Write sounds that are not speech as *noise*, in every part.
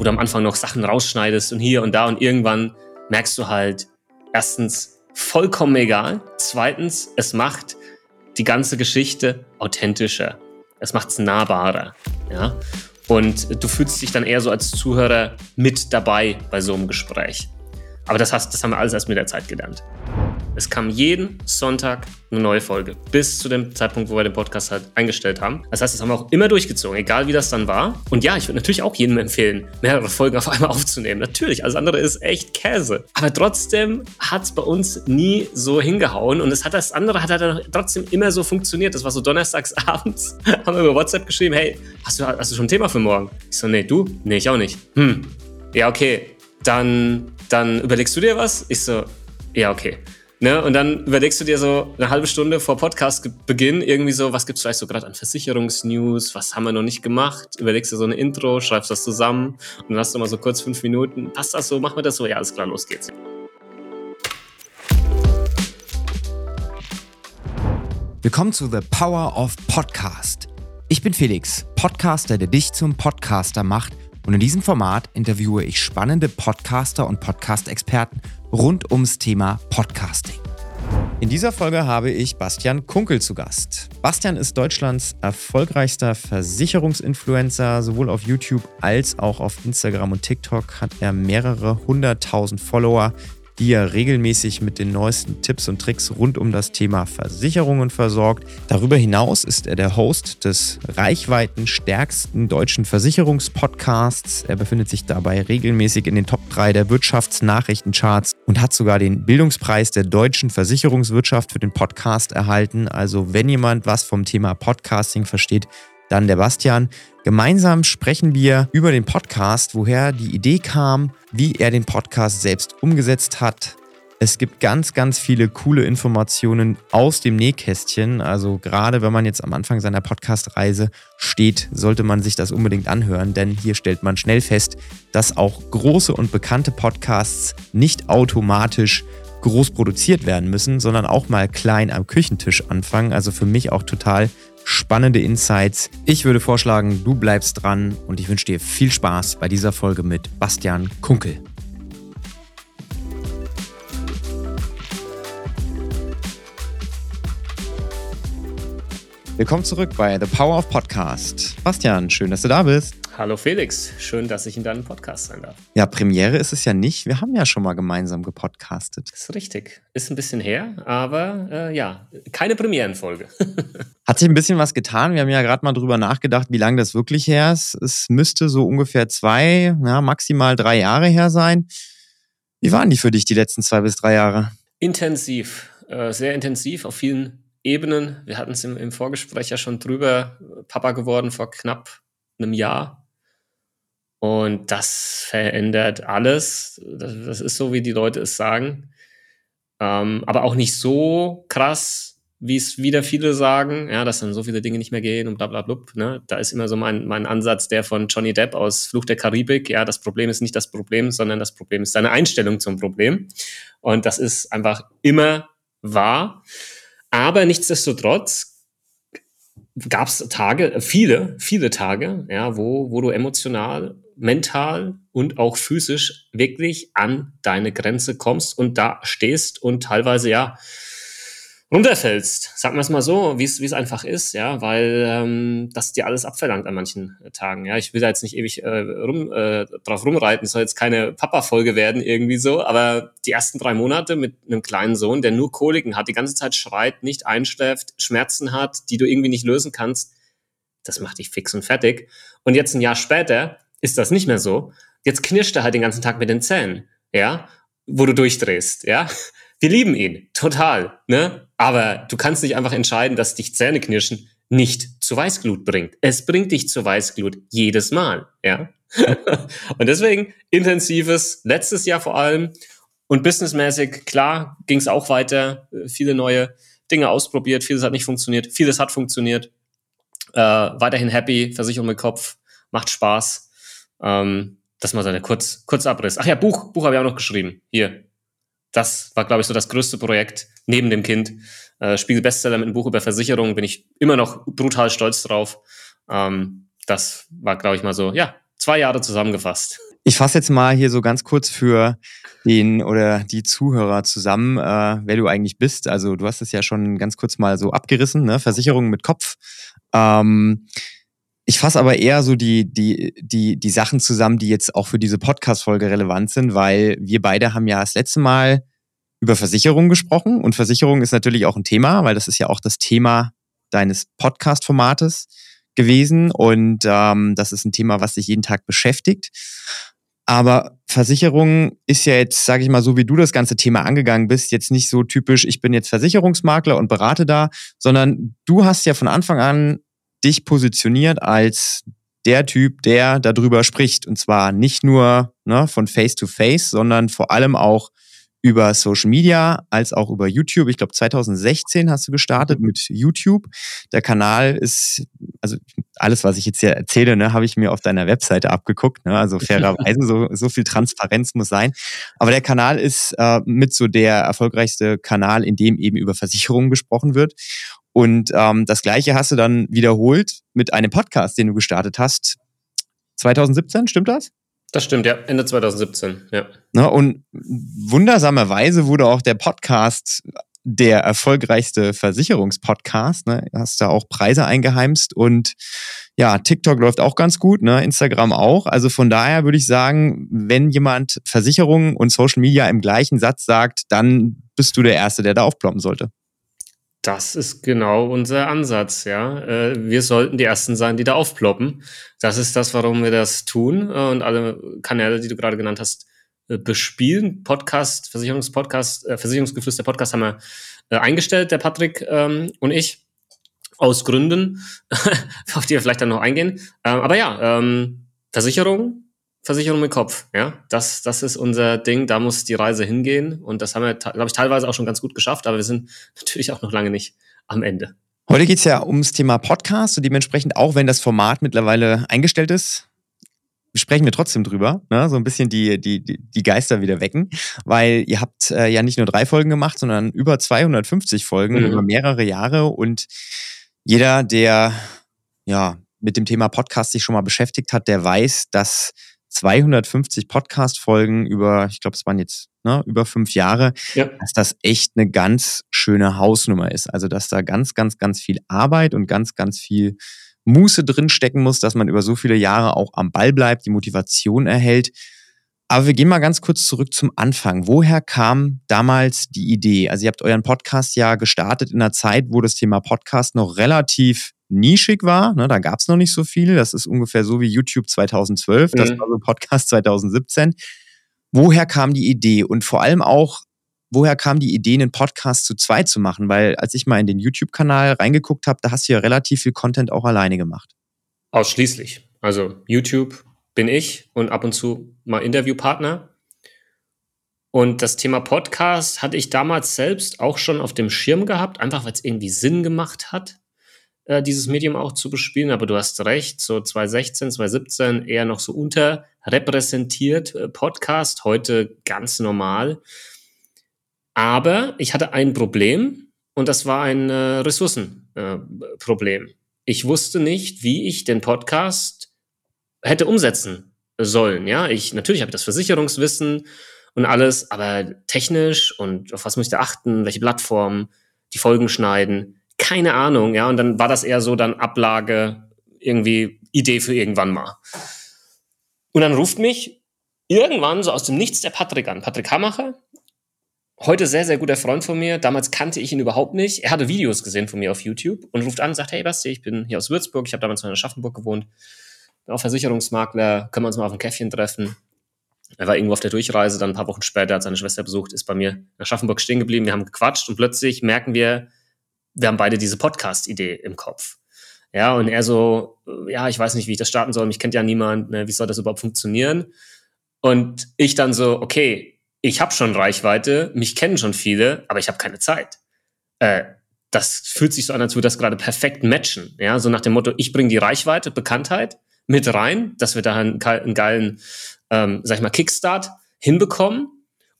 wo du am Anfang noch Sachen rausschneidest und hier und da und irgendwann merkst du halt, erstens, vollkommen egal. Zweitens, es macht die ganze Geschichte authentischer. Es macht es nahbarer. Ja? Und du fühlst dich dann eher so als Zuhörer mit dabei bei so einem Gespräch. Aber das, hast, das haben wir alles erst mit der Zeit gelernt. Es kam jeden Sonntag eine neue Folge, bis zu dem Zeitpunkt, wo wir den Podcast halt eingestellt haben. Das heißt, das haben wir auch immer durchgezogen, egal wie das dann war. Und ja, ich würde natürlich auch jedem empfehlen, mehrere Folgen auf einmal *laughs* aufzunehmen. Natürlich, alles andere ist echt Käse. Aber trotzdem hat es bei uns nie so hingehauen. Und es hat das andere hat halt trotzdem immer so funktioniert. Das war so donnerstags *laughs* abends, haben wir über WhatsApp geschrieben, hey, hast du, hast du schon ein Thema für morgen? Ich so, nee, du? Nee, ich auch nicht. Hm, ja, okay. Dann, dann überlegst du dir was? Ich so, ja, okay. Ne? Und dann überlegst du dir so eine halbe Stunde vor Podcastbeginn irgendwie so, was gibt's vielleicht so gerade an Versicherungsnews, was haben wir noch nicht gemacht? Überlegst dir so eine Intro, schreibst das zusammen und dann hast du mal so kurz fünf Minuten. Passt das so? Machen wir das so? Ja, alles klar, los geht's. Willkommen zu The Power of Podcast. Ich bin Felix, Podcaster, der dich zum Podcaster macht. Und in diesem Format interviewe ich spannende Podcaster und Podcast-Experten rund ums Thema Podcasting. In dieser Folge habe ich Bastian Kunkel zu Gast. Bastian ist Deutschlands erfolgreichster Versicherungsinfluencer. Sowohl auf YouTube als auch auf Instagram und TikTok hat er mehrere hunderttausend Follower die er regelmäßig mit den neuesten Tipps und Tricks rund um das Thema Versicherungen versorgt. Darüber hinaus ist er der Host des reichweitenstärksten deutschen Versicherungspodcasts. Er befindet sich dabei regelmäßig in den Top 3 der Wirtschaftsnachrichtencharts und hat sogar den Bildungspreis der deutschen Versicherungswirtschaft für den Podcast erhalten. Also wenn jemand was vom Thema Podcasting versteht, dann der Bastian. Gemeinsam sprechen wir über den Podcast, woher die Idee kam, wie er den Podcast selbst umgesetzt hat. Es gibt ganz, ganz viele coole Informationen aus dem Nähkästchen. Also gerade wenn man jetzt am Anfang seiner Podcast-Reise steht, sollte man sich das unbedingt anhören, denn hier stellt man schnell fest, dass auch große und bekannte Podcasts nicht automatisch groß produziert werden müssen, sondern auch mal klein am Küchentisch anfangen. Also für mich auch total spannende Insights. Ich würde vorschlagen, du bleibst dran und ich wünsche dir viel Spaß bei dieser Folge mit Bastian Kunkel. Willkommen zurück bei The Power of Podcast. Bastian, schön, dass du da bist. Hallo Felix, schön, dass ich in deinem Podcast sein darf. Ja, Premiere ist es ja nicht. Wir haben ja schon mal gemeinsam gepodcastet. Das ist richtig. Ist ein bisschen her, aber äh, ja, keine Premierenfolge. *laughs* Hat sich ein bisschen was getan. Wir haben ja gerade mal drüber nachgedacht, wie lange das wirklich her ist. Es müsste so ungefähr zwei, ja, maximal drei Jahre her sein. Wie waren die für dich die letzten zwei bis drei Jahre? Intensiv, äh, sehr intensiv auf vielen Ebenen. Wir hatten es im, im Vorgespräch ja schon drüber. Papa geworden vor knapp einem Jahr und das verändert alles. Das, das ist so, wie die Leute es sagen. Ähm, aber auch nicht so krass, wie es wieder viele sagen, ja, dass dann so viele Dinge nicht mehr gehen und bla bla bla. Ne? Da ist immer so mein, mein Ansatz der von Johnny Depp aus Fluch der Karibik. Ja, das Problem ist nicht das Problem, sondern das Problem ist deine Einstellung zum Problem. Und das ist einfach immer wahr. Aber nichtsdestotrotz gab es Tage, viele, viele Tage, ja, wo, wo du emotional mental und auch physisch wirklich an deine Grenze kommst und da stehst und teilweise ja runterfällst. Sagen wir es mal so, wie es einfach ist, ja, weil ähm, das dir alles abverlangt an manchen äh, Tagen. Ja, ich will da jetzt nicht ewig äh, rum, äh, drauf rumreiten, soll jetzt keine Papa-Folge werden irgendwie so, aber die ersten drei Monate mit einem kleinen Sohn, der nur Koliken hat, die ganze Zeit schreit, nicht einschläft, Schmerzen hat, die du irgendwie nicht lösen kannst, das macht dich fix und fertig. Und jetzt ein Jahr später ist das nicht mehr so. Jetzt knirscht er halt den ganzen Tag mit den Zähnen, ja, wo du durchdrehst, ja. Wir lieben ihn, total, ne? Aber du kannst nicht einfach entscheiden, dass dich Zähne knirschen nicht zu Weißglut bringt. Es bringt dich zu Weißglut jedes Mal, ja. *laughs* und deswegen intensives, letztes Jahr vor allem und businessmäßig, klar, ging es auch weiter, viele neue Dinge ausprobiert, vieles hat nicht funktioniert, vieles hat funktioniert. Äh, weiterhin happy, Versicherung mit Kopf, macht Spaß. Ähm, das mal so eine Kurz, Kurzabriss. Ach ja, Buch, Buch habe ich auch noch geschrieben. Hier. Das war, glaube ich, so das größte Projekt neben dem Kind. Äh, Spiegel Bestseller mit einem Buch über Versicherungen, bin ich immer noch brutal stolz drauf. Ähm, das war, glaube ich, mal so, ja, zwei Jahre zusammengefasst. Ich fasse jetzt mal hier so ganz kurz für den oder die Zuhörer zusammen, äh, wer du eigentlich bist. Also du hast es ja schon ganz kurz mal so abgerissen, ne? Versicherung mit Kopf. Ähm, ich fasse aber eher so die, die, die, die Sachen zusammen, die jetzt auch für diese Podcast-Folge relevant sind, weil wir beide haben ja das letzte Mal über Versicherungen gesprochen und Versicherung ist natürlich auch ein Thema, weil das ist ja auch das Thema deines Podcast-Formates gewesen und ähm, das ist ein Thema, was dich jeden Tag beschäftigt. Aber Versicherung ist ja jetzt, sage ich mal, so wie du das ganze Thema angegangen bist, jetzt nicht so typisch, ich bin jetzt Versicherungsmakler und berate da, sondern du hast ja von Anfang an dich positioniert als der Typ, der darüber spricht. Und zwar nicht nur ne, von Face to Face, sondern vor allem auch über Social Media als auch über YouTube. Ich glaube, 2016 hast du gestartet mit YouTube. Der Kanal ist, also alles, was ich jetzt hier erzähle, ne, habe ich mir auf deiner Webseite abgeguckt. Ne? Also fairerweise, so, so viel Transparenz muss sein. Aber der Kanal ist äh, mit so der erfolgreichste Kanal, in dem eben über Versicherungen gesprochen wird. Und ähm, das Gleiche hast du dann wiederholt mit einem Podcast, den du gestartet hast. 2017, stimmt das? Das stimmt, ja, Ende 2017, ja. Na, und wundersamerweise wurde auch der Podcast der erfolgreichste Versicherungspodcast. Ne? Hast da auch Preise eingeheimst und ja, TikTok läuft auch ganz gut, ne? Instagram auch. Also von daher würde ich sagen, wenn jemand Versicherungen und Social Media im gleichen Satz sagt, dann bist du der Erste, der da aufploppen sollte. Das ist genau unser Ansatz, ja. Äh, wir sollten die Ersten sein, die da aufploppen. Das ist das, warum wir das tun äh, und alle Kanäle, die du gerade genannt hast, äh, bespielen. Podcast, Versicherungspodcast, Versicherungsgeflüster Podcast haben wir eingestellt, der Patrick ähm, und ich, aus Gründen, *laughs* auf die wir vielleicht dann noch eingehen. Aber ja, ähm, Versicherung, Versicherung mit Kopf, ja. Das, das ist unser Ding, da muss die Reise hingehen. Und das haben wir, glaube ich, teilweise auch schon ganz gut geschafft, aber wir sind *laughs* natürlich auch noch lange nicht am Ende. Heute geht es ja ums Thema Podcast und dementsprechend, auch wenn das Format mittlerweile eingestellt ist, sprechen wir trotzdem drüber, ne? so ein bisschen die, die, die Geister wieder wecken, weil ihr habt äh, ja nicht nur drei Folgen gemacht, sondern über 250 Folgen mhm. über mehrere Jahre und jeder, der ja mit dem Thema Podcast sich schon mal beschäftigt hat, der weiß, dass 250 Podcast-Folgen über, ich glaube, es waren jetzt ne, über fünf Jahre, ja. dass das echt eine ganz schöne Hausnummer ist. Also, dass da ganz, ganz, ganz viel Arbeit und ganz, ganz viel Muße drin stecken muss, dass man über so viele Jahre auch am Ball bleibt, die Motivation erhält. Aber wir gehen mal ganz kurz zurück zum Anfang. Woher kam damals die Idee? Also ihr habt euren Podcast ja gestartet in einer Zeit, wo das Thema Podcast noch relativ nischig war. Ne, da gab es noch nicht so viel. Das ist ungefähr so wie YouTube 2012. Das mhm. war so Podcast 2017. Woher kam die Idee? Und vor allem auch, woher kam die Idee, einen Podcast zu zweit zu machen? Weil als ich mal in den YouTube-Kanal reingeguckt habe, da hast du ja relativ viel Content auch alleine gemacht. Ausschließlich. Also YouTube bin ich und ab und zu mal Interviewpartner. Und das Thema Podcast hatte ich damals selbst auch schon auf dem Schirm gehabt, einfach weil es irgendwie Sinn gemacht hat. Äh, dieses Medium auch zu bespielen. Aber du hast recht, so 2016, 2017 eher noch so unterrepräsentiert äh, Podcast, heute ganz normal. Aber ich hatte ein Problem und das war ein äh, Ressourcenproblem. Ich wusste nicht, wie ich den Podcast hätte umsetzen sollen. Ja, ich natürlich habe ich das Versicherungswissen und alles, aber technisch und auf was muss ich da achten, welche Plattform, die Folgen schneiden, keine Ahnung, ja. Und dann war das eher so dann Ablage, irgendwie Idee für irgendwann mal. Und dann ruft mich irgendwann so aus dem Nichts der Patrick an. Patrick Hamacher, heute sehr, sehr guter Freund von mir. Damals kannte ich ihn überhaupt nicht. Er hatte Videos gesehen von mir auf YouTube und ruft an und sagt, hey Basti, ich bin hier aus Würzburg, ich habe damals in Aschaffenburg gewohnt, bin auch Versicherungsmakler, können wir uns mal auf ein Käffchen treffen. Er war irgendwo auf der Durchreise, dann ein paar Wochen später hat seine Schwester besucht, ist bei mir in Aschaffenburg stehen geblieben, wir haben gequatscht und plötzlich merken wir, wir haben beide diese Podcast-Idee im Kopf. Ja, und er so, ja, ich weiß nicht, wie ich das starten soll, mich kennt ja niemand, ne, wie soll das überhaupt funktionieren? Und ich dann so, okay, ich habe schon Reichweite, mich kennen schon viele, aber ich habe keine Zeit. Äh, das fühlt sich so an, als würde das gerade perfekt matchen. Ja, so nach dem Motto, ich bringe die Reichweite, Bekanntheit mit rein, dass wir da einen, einen geilen, ähm, sag ich mal, Kickstart hinbekommen.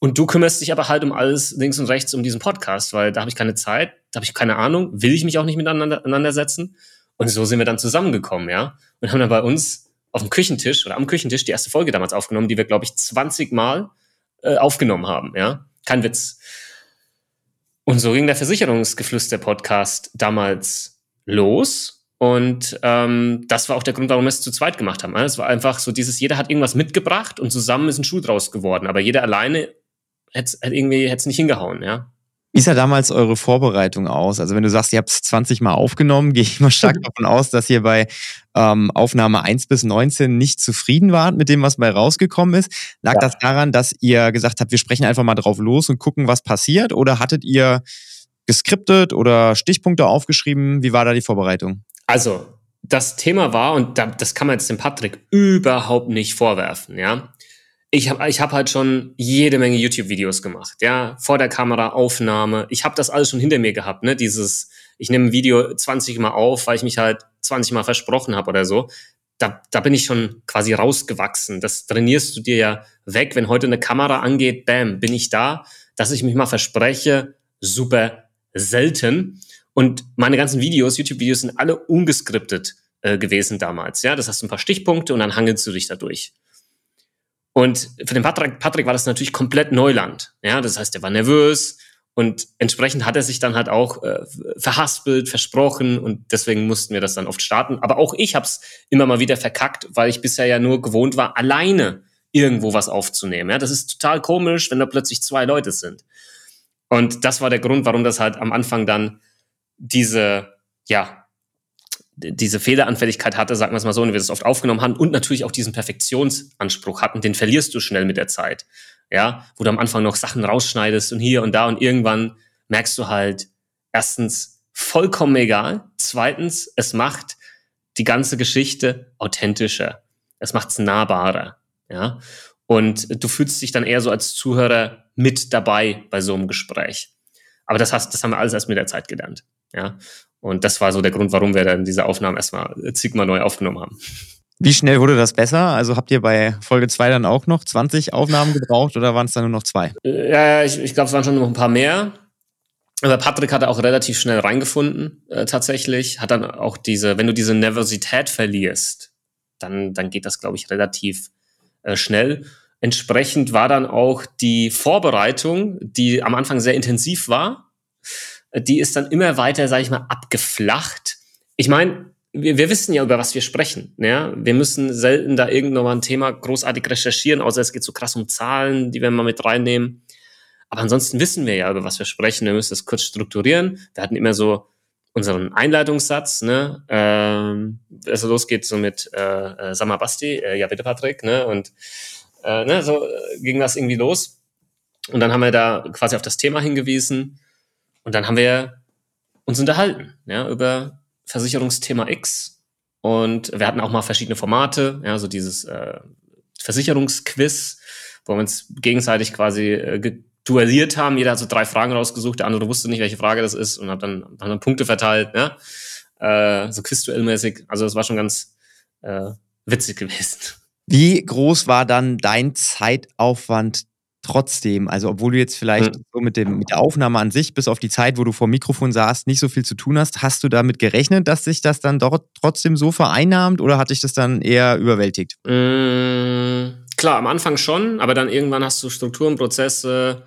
Und du kümmerst dich aber halt um alles links und rechts um diesen Podcast, weil da habe ich keine Zeit, da habe ich keine Ahnung, will ich mich auch nicht miteinander auseinandersetzen. Und so sind wir dann zusammengekommen, ja. Und haben dann bei uns auf dem Küchentisch oder am Küchentisch die erste Folge damals aufgenommen, die wir, glaube ich, 20 Mal äh, aufgenommen haben. Ja, kein Witz. Und so ging der Versicherungsgeflüster-Podcast damals los. Und ähm, das war auch der Grund, warum wir es zu zweit gemacht haben. Es war einfach so dieses, jeder hat irgendwas mitgebracht und zusammen ist ein Schuh draus geworden. Aber jeder alleine hätte irgendwie hätte es nicht hingehauen, ja. Wie sah damals eure Vorbereitung aus? Also wenn du sagst, ihr habt es 20 Mal aufgenommen, *laughs* gehe ich mal stark davon aus, dass ihr bei ähm, Aufnahme 1 bis 19 nicht zufrieden wart mit dem, was mal rausgekommen ist. Lag ja. das daran, dass ihr gesagt habt, wir sprechen einfach mal drauf los und gucken, was passiert? Oder hattet ihr geskriptet oder Stichpunkte aufgeschrieben? Wie war da die Vorbereitung? Also, das Thema war, und das kann man jetzt dem Patrick überhaupt nicht vorwerfen, ja ich habe ich hab halt schon jede Menge YouTube-Videos gemacht, ja, vor der Kamera, Aufnahme. Ich habe das alles schon hinter mir gehabt, ne? Dieses, ich nehme ein Video 20 Mal auf, weil ich mich halt 20 Mal versprochen habe oder so. Da, da bin ich schon quasi rausgewachsen. Das trainierst du dir ja weg. Wenn heute eine Kamera angeht, bam, bin ich da. Dass ich mich mal verspreche, super selten. Und meine ganzen Videos, YouTube-Videos, sind alle ungeskriptet äh, gewesen damals. Ja, das hast du ein paar Stichpunkte und dann hangelst du dich dadurch. Und für den Patrick, Patrick war das natürlich komplett Neuland. Ja, das heißt, er war nervös und entsprechend hat er sich dann halt auch äh, verhaspelt, versprochen und deswegen mussten wir das dann oft starten. Aber auch ich habe es immer mal wieder verkackt, weil ich bisher ja nur gewohnt war, alleine irgendwo was aufzunehmen. Ja, das ist total komisch, wenn da plötzlich zwei Leute sind. Und das war der Grund, warum das halt am Anfang dann diese, ja, diese Fehleranfälligkeit hatte, sagen wir es mal so, und wir das oft aufgenommen haben und natürlich auch diesen Perfektionsanspruch hatten, den verlierst du schnell mit der Zeit. Ja, wo du am Anfang noch Sachen rausschneidest und hier und da und irgendwann merkst du halt, erstens, vollkommen egal. Zweitens, es macht die ganze Geschichte authentischer. Es macht es nahbarer. Ja, und du fühlst dich dann eher so als Zuhörer mit dabei bei so einem Gespräch. Aber das, hast, das haben wir alles erst mit der Zeit gelernt. Ja, und das war so der Grund, warum wir dann diese Aufnahmen erstmal zigmal neu aufgenommen haben. Wie schnell wurde das besser? Also habt ihr bei Folge 2 dann auch noch 20 Aufnahmen gebraucht oder waren es dann nur noch zwei? Äh, ja, ich, ich glaube, es waren schon noch ein paar mehr. Aber Patrick hatte auch relativ schnell reingefunden, äh, tatsächlich. Hat dann auch diese, wenn du diese Nervosität verlierst, dann, dann geht das, glaube ich, relativ äh, schnell. Entsprechend war dann auch die Vorbereitung, die am Anfang sehr intensiv war, die ist dann immer weiter, sage ich mal, abgeflacht. Ich meine, wir, wir wissen ja, über was wir sprechen. Ja? Wir müssen selten da irgendwann mal ein Thema großartig recherchieren, außer es geht so krass um Zahlen, die wir mal mit reinnehmen. Aber ansonsten wissen wir ja, über was wir sprechen. Wir müssen das kurz strukturieren. Wir hatten immer so unseren Einleitungssatz, ne? Ähm, also losgeht so mit äh, äh, Sag Basti, äh, ja bitte Patrick, ne? Und äh, ne, so äh, ging das irgendwie los. Und dann haben wir da quasi auf das Thema hingewiesen und dann haben wir uns unterhalten, ja, über Versicherungsthema X. Und wir hatten auch mal verschiedene Formate, ja, so dieses äh, Versicherungsquiz, wo wir uns gegenseitig quasi äh, duelliert haben. Jeder hat so drei Fragen rausgesucht, der andere wusste nicht, welche Frage das ist und hat dann, hat dann Punkte verteilt, ja. Äh, so Quizduell-mäßig. Also das war schon ganz äh, witzig gewesen. Wie groß war dann dein Zeitaufwand trotzdem, also obwohl du jetzt vielleicht mhm. so mit, dem, mit der Aufnahme an sich, bis auf die Zeit, wo du vor dem Mikrofon saßt, nicht so viel zu tun hast, hast du damit gerechnet, dass sich das dann dort trotzdem so vereinnahmt oder hat dich das dann eher überwältigt? Mhm, klar, am Anfang schon, aber dann irgendwann hast du Strukturen, Prozesse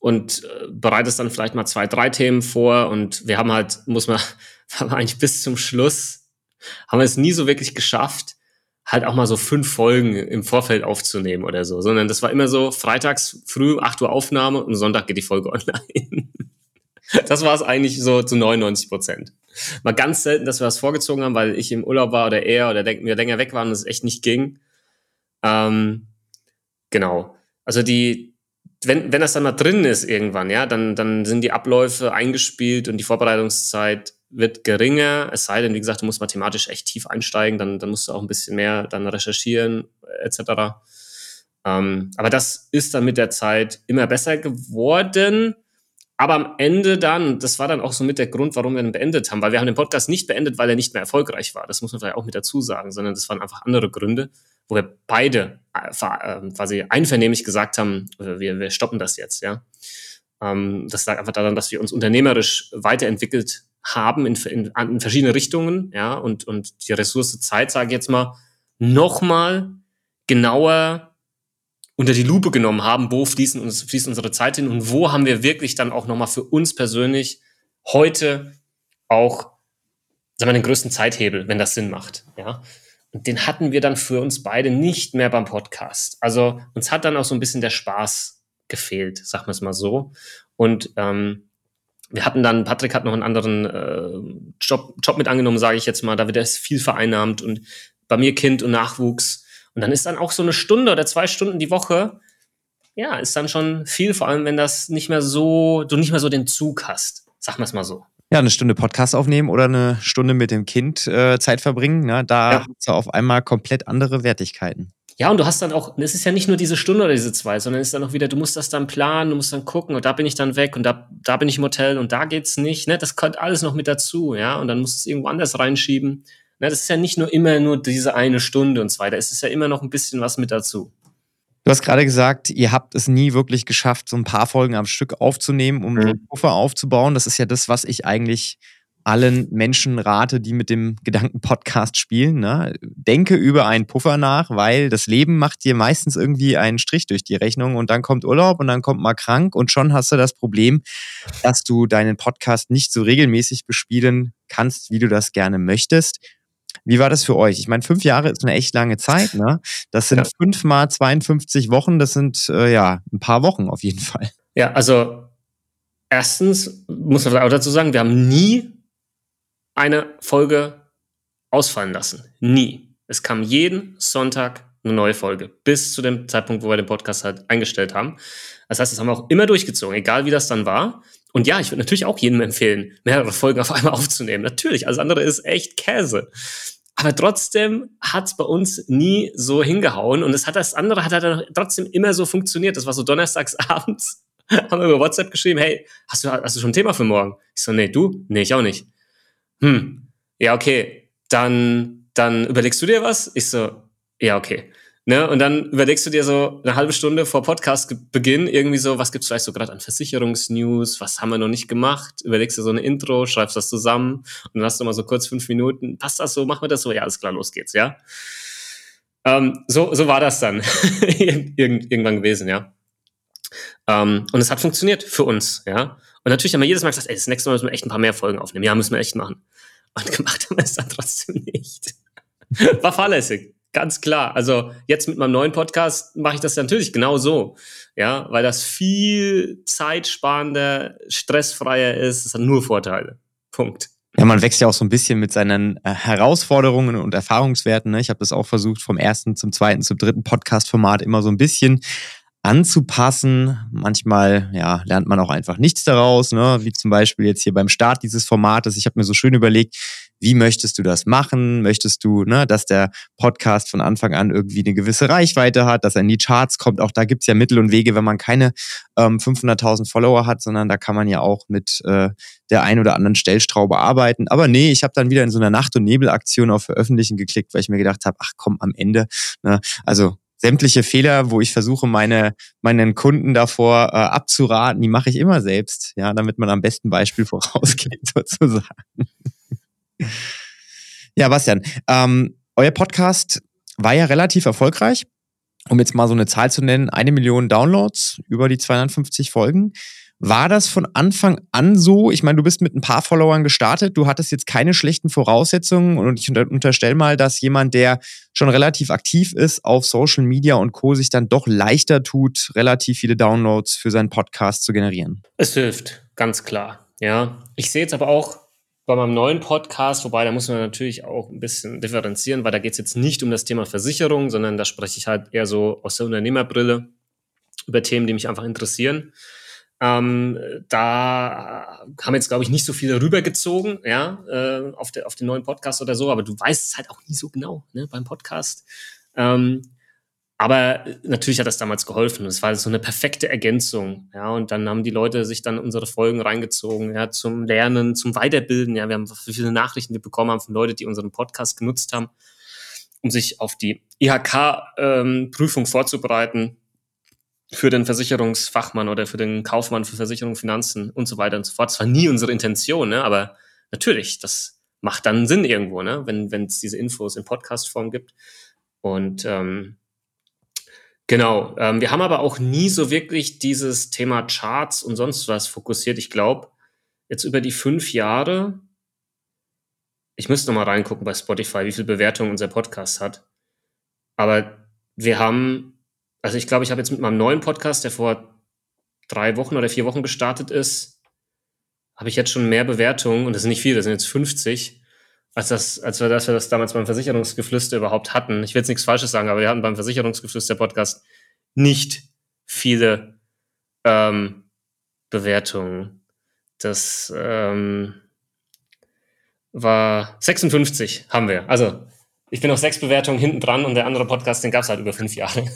und äh, bereitest dann vielleicht mal zwei, drei Themen vor und wir haben halt, muss man, *laughs* haben eigentlich bis zum Schluss, haben wir es nie so wirklich geschafft, halt auch mal so fünf Folgen im Vorfeld aufzunehmen oder so, sondern das war immer so freitags früh 8 Uhr Aufnahme und Sonntag geht die Folge *laughs* online. das war es eigentlich so zu 99 Prozent. Mal ganz selten, dass wir das vorgezogen haben, weil ich im Urlaub war oder er oder wir länger weg waren und es echt nicht ging. Ähm, genau. Also die, wenn, wenn das dann mal drin ist irgendwann, ja, dann, dann sind die Abläufe eingespielt und die Vorbereitungszeit wird geringer, es sei denn, wie gesagt, du musst mathematisch echt tief einsteigen, dann, dann musst du auch ein bisschen mehr dann recherchieren, etc. Ähm, aber das ist dann mit der Zeit immer besser geworden. Aber am Ende dann, das war dann auch so mit der Grund, warum wir ihn beendet haben, weil wir haben den Podcast nicht beendet, weil er nicht mehr erfolgreich war. Das muss man vielleicht auch mit dazu sagen, sondern das waren einfach andere Gründe, wo wir beide äh, äh quasi einvernehmlich gesagt haben, wir, wir stoppen das jetzt, ja. Ähm, das lag einfach daran, dass wir uns unternehmerisch weiterentwickelt haben in, in, in verschiedene Richtungen, ja, und, und die Ressource Zeit, sage ich jetzt mal, nochmal genauer unter die Lupe genommen haben, wo fließen, uns, fließt unsere Zeit hin und wo haben wir wirklich dann auch nochmal für uns persönlich heute auch sagen wir, den größten Zeithebel, wenn das Sinn macht. Ja? Und den hatten wir dann für uns beide nicht mehr beim Podcast. Also uns hat dann auch so ein bisschen der Spaß gefehlt, sagen wir es mal so. Und ähm, wir hatten dann, Patrick hat noch einen anderen äh, Job, Job mit angenommen, sage ich jetzt mal, da wird er viel vereinnahmt und bei mir Kind und Nachwuchs. Und dann ist dann auch so eine Stunde oder zwei Stunden die Woche, ja, ist dann schon viel, vor allem wenn das nicht mehr so, du nicht mehr so den Zug hast. Sagen wir es mal so. Ja, eine Stunde Podcast aufnehmen oder eine Stunde mit dem Kind äh, Zeit verbringen, ne? da ja. hast du auf einmal komplett andere Wertigkeiten. Ja, und du hast dann auch, es ist ja nicht nur diese Stunde oder diese zwei, sondern es ist dann auch wieder, du musst das dann planen, du musst dann gucken und da bin ich dann weg und da, da bin ich im Hotel und da geht's nicht. Ne? Das kommt alles noch mit dazu, ja. Und dann musst du es irgendwo anders reinschieben. Ne? Das ist ja nicht nur immer nur diese eine Stunde und so weiter. Es ist ja immer noch ein bisschen was mit dazu. Du hast gerade gesagt, ihr habt es nie wirklich geschafft, so ein paar Folgen am Stück aufzunehmen, um mhm. einen Puffer aufzubauen. Das ist ja das, was ich eigentlich allen Menschen rate, die mit dem Gedanken-Podcast spielen. Ne? Denke über einen Puffer nach, weil das Leben macht dir meistens irgendwie einen Strich durch die Rechnung und dann kommt Urlaub und dann kommt mal krank und schon hast du das Problem, dass du deinen Podcast nicht so regelmäßig bespielen kannst, wie du das gerne möchtest. Wie war das für euch? Ich meine, fünf Jahre ist eine echt lange Zeit, ne? Das sind ja. fünf mal 52 Wochen, das sind äh, ja ein paar Wochen auf jeden Fall. Ja, also erstens muss man auch dazu sagen, wir haben nie eine Folge ausfallen lassen. Nie. Es kam jeden Sonntag eine neue Folge, bis zu dem Zeitpunkt, wo wir den Podcast halt eingestellt haben. Das heißt, das haben wir auch immer durchgezogen, egal wie das dann war. Und ja, ich würde natürlich auch jedem empfehlen, mehrere Folgen auf einmal *laughs* aufzunehmen. Natürlich, alles andere ist echt Käse. Aber trotzdem hat es bei uns nie so hingehauen. Und es hat das andere hat halt trotzdem immer so funktioniert. Das war so donnerstags *laughs* abends, haben wir über WhatsApp geschrieben, hey, hast du, hast du schon ein Thema für morgen? Ich so, nee, du? Nee, ich auch nicht. Hm, ja, okay. Dann, dann überlegst du dir was? Ich so, ja, okay. Ne? Und dann überlegst du dir so eine halbe Stunde vor Podcastbeginn irgendwie so, was gibt's vielleicht so gerade an Versicherungsnews, was haben wir noch nicht gemacht? Überlegst du so eine Intro, schreibst das zusammen und dann hast du mal so kurz fünf Minuten. Passt das so? Machen wir das so? Ja, alles klar, los geht's, ja. Ähm, so, so war das dann *laughs* irgendwann gewesen, ja. Ähm, und es hat funktioniert für uns, ja. Und natürlich haben wir jedes Mal gesagt, ey, das nächste Mal müssen wir echt ein paar mehr Folgen aufnehmen. Ja, müssen wir echt machen. Und *laughs* gemacht haben wir es dann trotzdem nicht. *laughs* War fahrlässig. Ganz klar. Also jetzt mit meinem neuen Podcast mache ich das natürlich genau so. Ja, weil das viel zeitsparender, stressfreier ist. Es hat nur Vorteile. Punkt. Ja, man wächst ja auch so ein bisschen mit seinen äh, Herausforderungen und Erfahrungswerten. Ne? Ich habe das auch versucht, vom ersten zum zweiten zum dritten Podcast-Format immer so ein bisschen anzupassen. Manchmal ja, lernt man auch einfach nichts daraus, ne? wie zum Beispiel jetzt hier beim Start dieses Formates. Ich habe mir so schön überlegt, wie möchtest du das machen? Möchtest du, ne, dass der Podcast von Anfang an irgendwie eine gewisse Reichweite hat, dass er in die Charts kommt? Auch da gibt's ja Mittel und Wege, wenn man keine ähm, 500.000 Follower hat, sondern da kann man ja auch mit äh, der ein oder anderen Stellstraube arbeiten. Aber nee, ich habe dann wieder in so einer Nacht- und Nebelaktion auf Veröffentlichen geklickt, weil ich mir gedacht habe, ach komm, am Ende, ne, also sämtliche Fehler, wo ich versuche, meine, meinen Kunden davor äh, abzuraten, die mache ich immer selbst, ja, damit man am besten Beispiel *laughs* vorausgeht, sozusagen. Ja, Bastian, ähm, euer Podcast war ja relativ erfolgreich. Um jetzt mal so eine Zahl zu nennen, eine Million Downloads über die 250 Folgen. War das von Anfang an so? Ich meine, du bist mit ein paar Followern gestartet, du hattest jetzt keine schlechten Voraussetzungen und ich unterstelle mal, dass jemand, der schon relativ aktiv ist auf Social Media und Co., sich dann doch leichter tut, relativ viele Downloads für seinen Podcast zu generieren. Es hilft, ganz klar. Ja, ich sehe jetzt aber auch bei meinem neuen Podcast, wobei da muss man natürlich auch ein bisschen differenzieren, weil da geht es jetzt nicht um das Thema Versicherung, sondern da spreche ich halt eher so aus der Unternehmerbrille über Themen, die mich einfach interessieren. Ähm, da haben jetzt, glaube ich, nicht so viele rübergezogen, ja, äh, auf, der, auf den neuen Podcast oder so, aber du weißt es halt auch nie so genau, ne, beim Podcast. Ähm, aber natürlich hat das damals geholfen. Es war so eine perfekte Ergänzung. Ja, und dann haben die Leute sich dann unsere Folgen reingezogen, ja, zum Lernen, zum Weiterbilden. Ja, wir haben viele Nachrichten die bekommen haben von Leuten, die unseren Podcast genutzt haben, um sich auf die IHK-Prüfung ähm, vorzubereiten für den Versicherungsfachmann oder für den Kaufmann für Versicherung, Finanzen und so weiter und so fort. Das war nie unsere Intention, ne? aber natürlich, das macht dann Sinn irgendwo, ne? wenn es diese Infos in Podcast-Form gibt. Und ähm, genau, ähm, wir haben aber auch nie so wirklich dieses Thema Charts und sonst was fokussiert. Ich glaube, jetzt über die fünf Jahre, ich müsste noch mal reingucken bei Spotify, wie viel Bewertung unser Podcast hat. Aber wir haben, also ich glaube, ich habe jetzt mit meinem neuen Podcast, der vor drei Wochen oder vier Wochen gestartet ist, habe ich jetzt schon mehr Bewertungen, und das sind nicht viele, das sind jetzt 50, als, das, als wir, das, wir das damals beim Versicherungsgeflüster überhaupt hatten. Ich will jetzt nichts Falsches sagen, aber wir hatten beim Versicherungsgeflüster-Podcast nicht viele ähm, Bewertungen. Das ähm, war 56 haben wir. Also ich bin auf sechs Bewertungen hinten dran und der andere Podcast, den gab es halt über fünf Jahre. *laughs*